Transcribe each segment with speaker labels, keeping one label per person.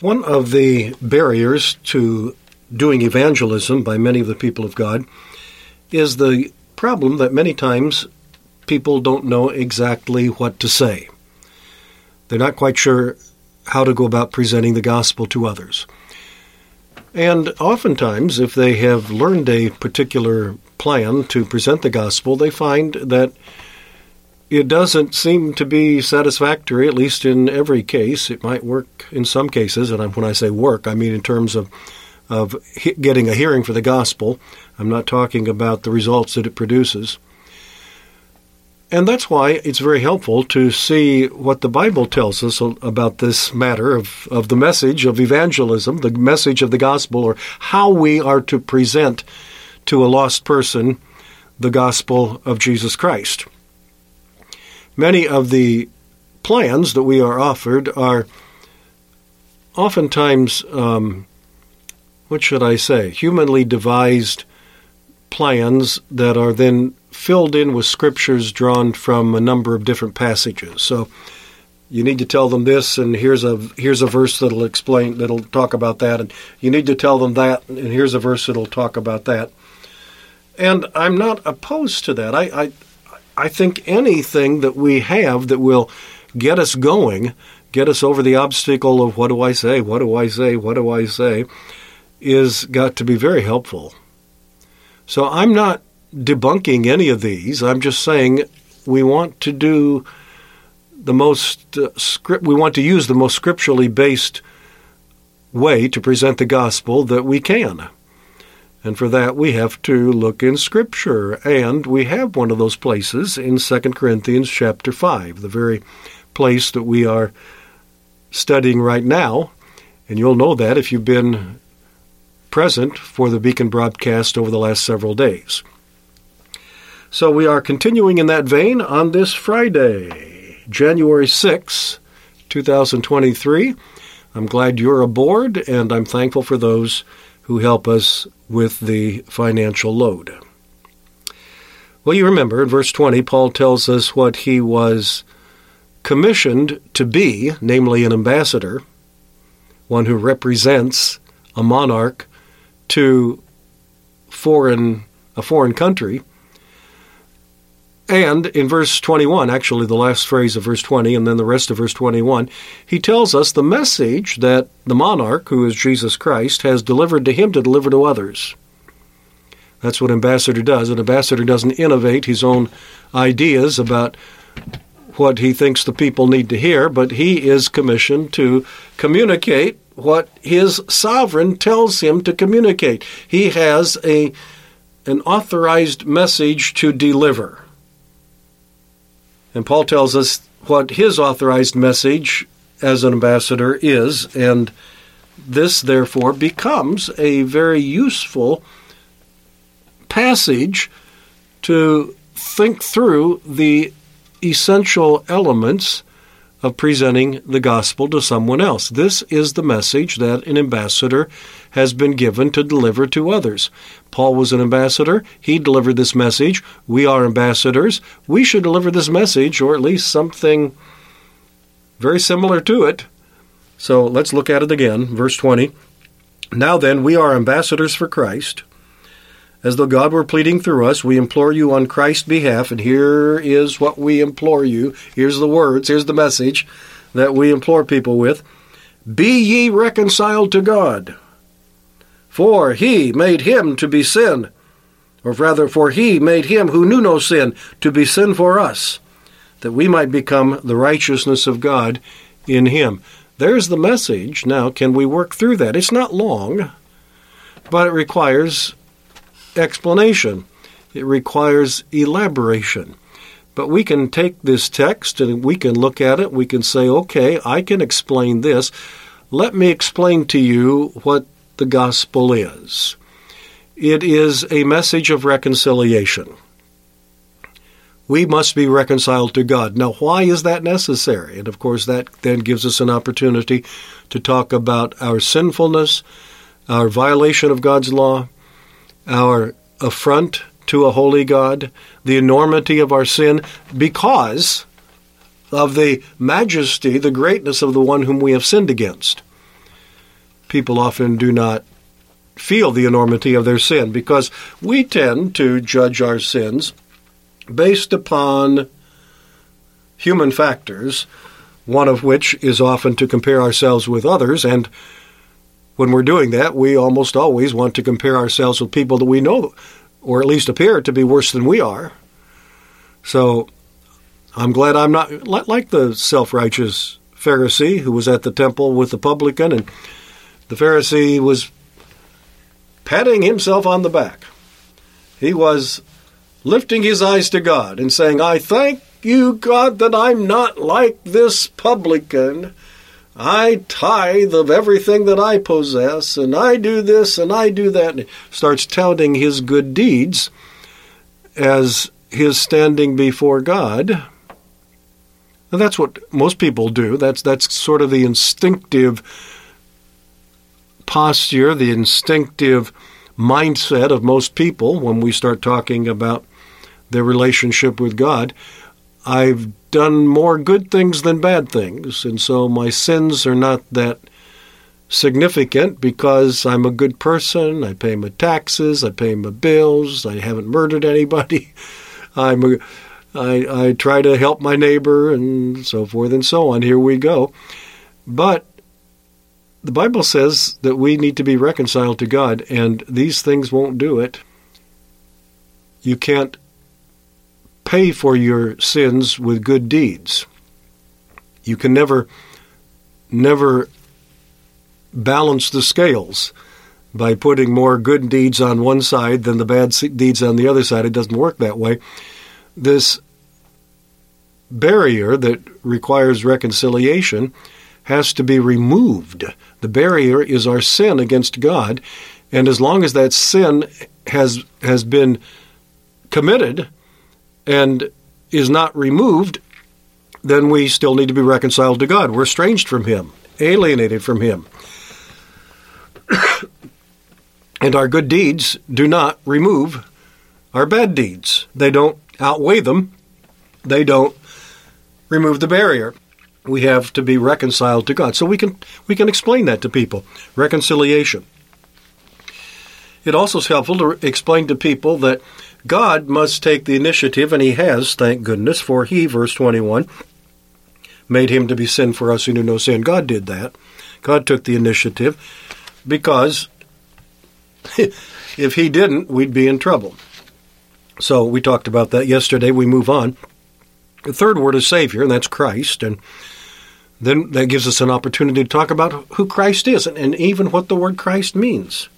Speaker 1: One of the barriers to doing evangelism by many of the people of God is the problem that many times people don't know exactly what to say. They're not quite sure how to go about presenting the gospel to others. And oftentimes, if they have learned a particular plan to present the gospel, they find that it doesn't seem to be satisfactory, at least in every case. It might work in some cases, and when I say work, I mean in terms of of getting a hearing for the gospel. I'm not talking about the results that it produces. And that's why it's very helpful to see what the Bible tells us about this matter of, of the message of evangelism, the message of the gospel, or how we are to present to a lost person the gospel of Jesus Christ. Many of the plans that we are offered are oftentimes, um, what should I say, humanly devised plans that are then filled in with scriptures drawn from a number of different passages. So you need to tell them this, and here's a here's a verse that'll explain that'll talk about that, and you need to tell them that, and here's a verse that'll talk about that. And I'm not opposed to that. I I, I think anything that we have that will get us going, get us over the obstacle of what do I say, what do I say, what do I say, is got to be very helpful. So I'm not debunking any of these. I'm just saying we want to do the most uh, script. We want to use the most scripturally based way to present the gospel that we can. And for that, we have to look in Scripture. And we have one of those places in 2 Corinthians chapter 5, the very place that we are studying right now. And you'll know that if you've been present for the Beacon broadcast over the last several days. So we are continuing in that vein on this Friday, January 6, 2023. I'm glad you're aboard, and I'm thankful for those who help us with the financial load. Well, you remember in verse 20, Paul tells us what he was commissioned to be, namely an ambassador, one who represents a monarch to foreign a foreign country. And in verse 21, actually the last phrase of verse 20 and then the rest of verse 21, he tells us the message that the monarch, who is Jesus Christ, has delivered to him to deliver to others. That's what ambassador does. An ambassador doesn't innovate his own ideas about what he thinks the people need to hear, but he is commissioned to communicate what his sovereign tells him to communicate. He has a an authorized message to deliver. And Paul tells us what his authorized message as an ambassador is, and this therefore becomes a very useful passage to think through the essential elements of presenting the gospel to someone else. This is the message that an ambassador has been given to deliver to others. Paul was an ambassador. He delivered this message. We are ambassadors. We should deliver this message, or at least something very similar to it. So let's look at it again. Verse 20. Now then, we are ambassadors for Christ as though God were pleading through us, we implore you on Christ's behalf, and here is what we implore you. Here's the words, here's the message that we implore people with Be ye reconciled to God. For he made him to be sin, or rather, for he made him who knew no sin to be sin for us, that we might become the righteousness of God in him. There's the message. Now, can we work through that? It's not long, but it requires explanation, it requires elaboration. But we can take this text and we can look at it. We can say, okay, I can explain this. Let me explain to you what the gospel is. It is a message of reconciliation. We must be reconciled to God. Now, why is that necessary? And of course, that then gives us an opportunity to talk about our sinfulness, our violation of God's law, our affront to a holy God, the enormity of our sin, because of the majesty, the greatness of the one whom we have sinned against. People often do not feel the enormity of their sin because we tend to judge our sins based upon human factors, one of which is often to compare ourselves with others. And when we're doing that, we almost always want to compare ourselves with people that we know or at least appear to be worse than we are. So I'm glad I'm not like the self righteous Pharisee who was at the temple with the publican, and the Pharisee was patting himself on the back. He was lifting his eyes to God and saying, I thank you, God, that I'm not like this publican. I tithe of everything that I possess, and I do this and I do that. And starts touting his good deeds as his standing before God. And that's what most people do. That's that's sort of the instinctive posture, the instinctive mindset of most people when we start talking about their relationship with God. I've done more good things than bad things, and so my sins are not that significant because I'm a good person. I pay my taxes, I pay my bills, I haven't murdered anybody. I'm a, I, I try to help my neighbor and so forth and so on. Here we go. But the Bible says that we need to be reconciled to God, and these things won't do it. You can't pay for your sins with good deeds. You can never, never balance the scales by putting more good deeds on one side than the bad deeds on the other side. It doesn't work that way. This barrier that requires reconciliation has to be removed. The barrier is our sin against God, and as long as that sin has has been committed and is not removed, then we still need to be reconciled to God. We're estranged from Him, alienated from Him. and our good deeds do not remove our bad deeds. They don't outweigh them, they don't remove the barrier we have to be reconciled to God. So we can we can explain that to people. Reconciliation. It also is helpful to explain to people that God must take the initiative, and He has, thank goodness, for He, verse 21, made Him to be sin for us who knew no sin. God did that. God took the initiative because if He didn't, we'd be in trouble. So we talked about that yesterday. We move on. The third word is Savior, and that's Christ. And then that gives us an opportunity to talk about who Christ is and even what the word Christ means.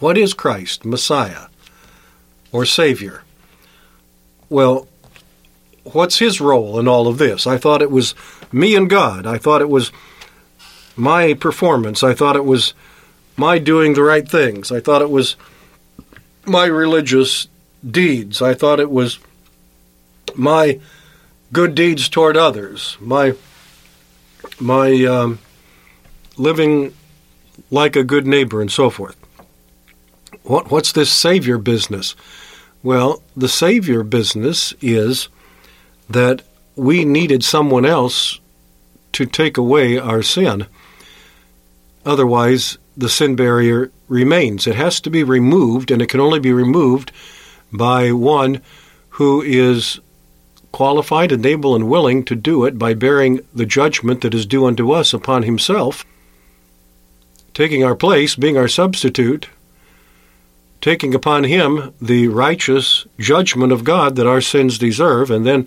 Speaker 1: What is Christ, Messiah, or Savior? Well, what's his role in all of this? I thought it was me and God. I thought it was my performance. I thought it was my doing the right things. I thought it was my religious deeds. I thought it was my good deeds toward others, my my um, living like a good neighbor, and so forth. What what's this savior business? Well, the savior business is that we needed someone else to take away our sin. Otherwise, the sin barrier remains. It has to be removed, and it can only be removed by one who is qualified and able and willing to do it by bearing the judgment that is due unto us upon himself, taking our place, being our substitute, taking upon him the righteous judgment of God that our sins deserve, and then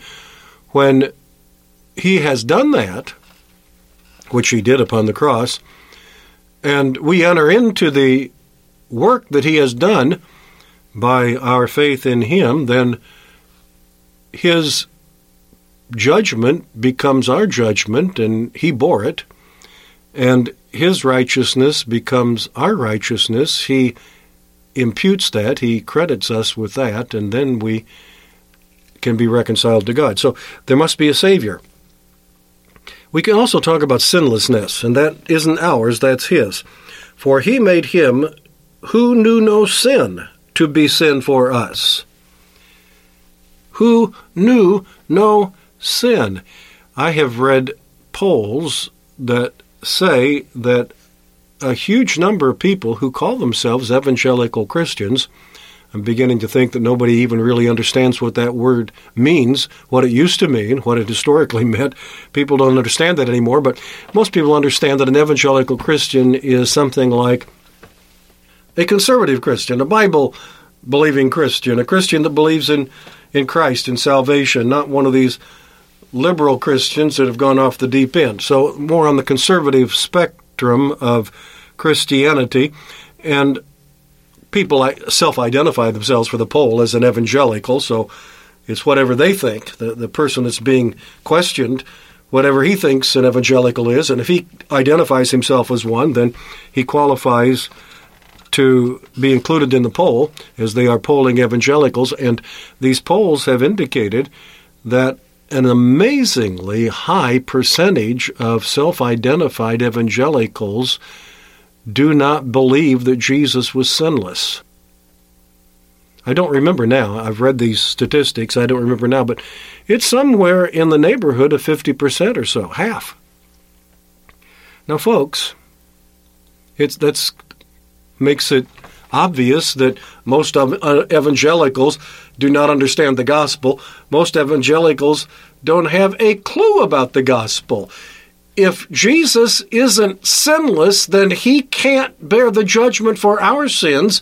Speaker 1: when he has done that, which he did upon the cross, and we enter into the work that he has done by our faith in him, then his judgment becomes our judgment, and he bore it, and his righteousness becomes our righteousness. He imputes that, he credits us with that, and then we can be reconciled to God. So there must be a Savior. We can also talk about sinlessness, and that isn't ours, that's His. For He made Him who knew no sin to be sin for us. Who knew no sin. I have read polls that say that a huge number of people who call themselves evangelical Christians I'm beginning to think that nobody even really understands what that word means, what it used to mean, what it historically meant. People don't understand that anymore, but most people understand that an evangelical Christian is something like a conservative Christian, a Bible believing Christian, a Christian that believes in, in Christ and salvation, not one of these liberal Christians that have gone off the deep end. So, more on the conservative spectrum of Christianity. And people self identify themselves for the poll as an evangelical, so it's whatever they think. The, the person that's being questioned, whatever he thinks an evangelical is, and if he identifies himself as one, then he qualifies to be included in the poll as they are polling evangelicals. And these polls have indicated that an amazingly high percentage of self identified evangelicals do not believe that Jesus was sinless. I don't remember now. I've read these statistics. I don't remember now, but it's somewhere in the neighborhood of 50% or so, half. Now, folks, it's that's makes it obvious that most uh, evangelicals do not understand the gospel. Most evangelicals don't have a clue about the gospel if Jesus isn't sinless, then he can't bear the judgment for our sins.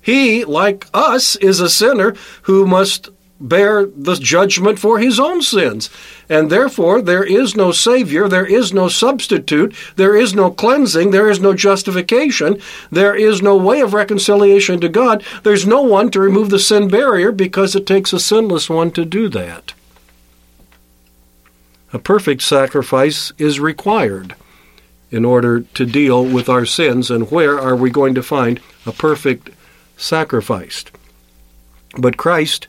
Speaker 1: He, like us, is a sinner who must bear the judgment for his own sins. And therefore, there is no Savior, there is no substitute, there is no cleansing, there is no justification, there is no way of reconciliation to God. There's no one to remove the sin barrier because it takes a sinless one to do that. A perfect sacrifice is required in order to deal with our sins, and where are we going to find a perfect sacrifice? But Christ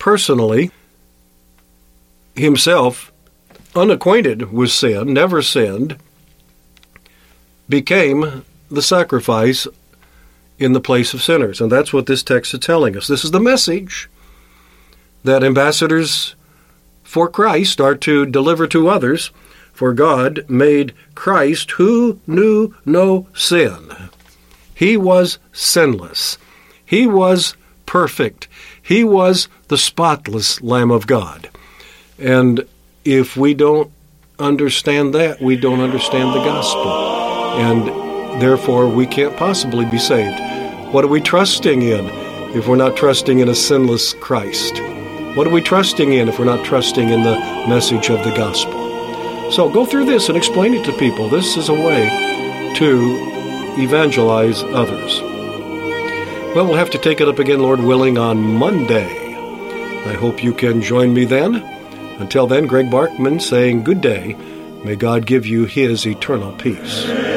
Speaker 1: personally, himself, unacquainted with sin, never sinned, became the sacrifice in the place of sinners. And that's what this text is telling us. This is the message that ambassadors for Christ are to deliver to others, for God made Christ, who knew no sin. He was sinless. He was perfect. He was the spotless Lamb of God. And if we don't understand that, we don't understand the gospel. And therefore, we can't possibly be saved. What are we trusting in if we're not trusting in a sinless Christ? What are we trusting in if we're not trusting in the message of the gospel? So go through this and explain it to people. This is a way to evangelize others. Well, we'll have to take it up again, Lord willing, on Monday. I hope you can join me then. Until then, Greg Barkman saying good day. May God give you his eternal peace.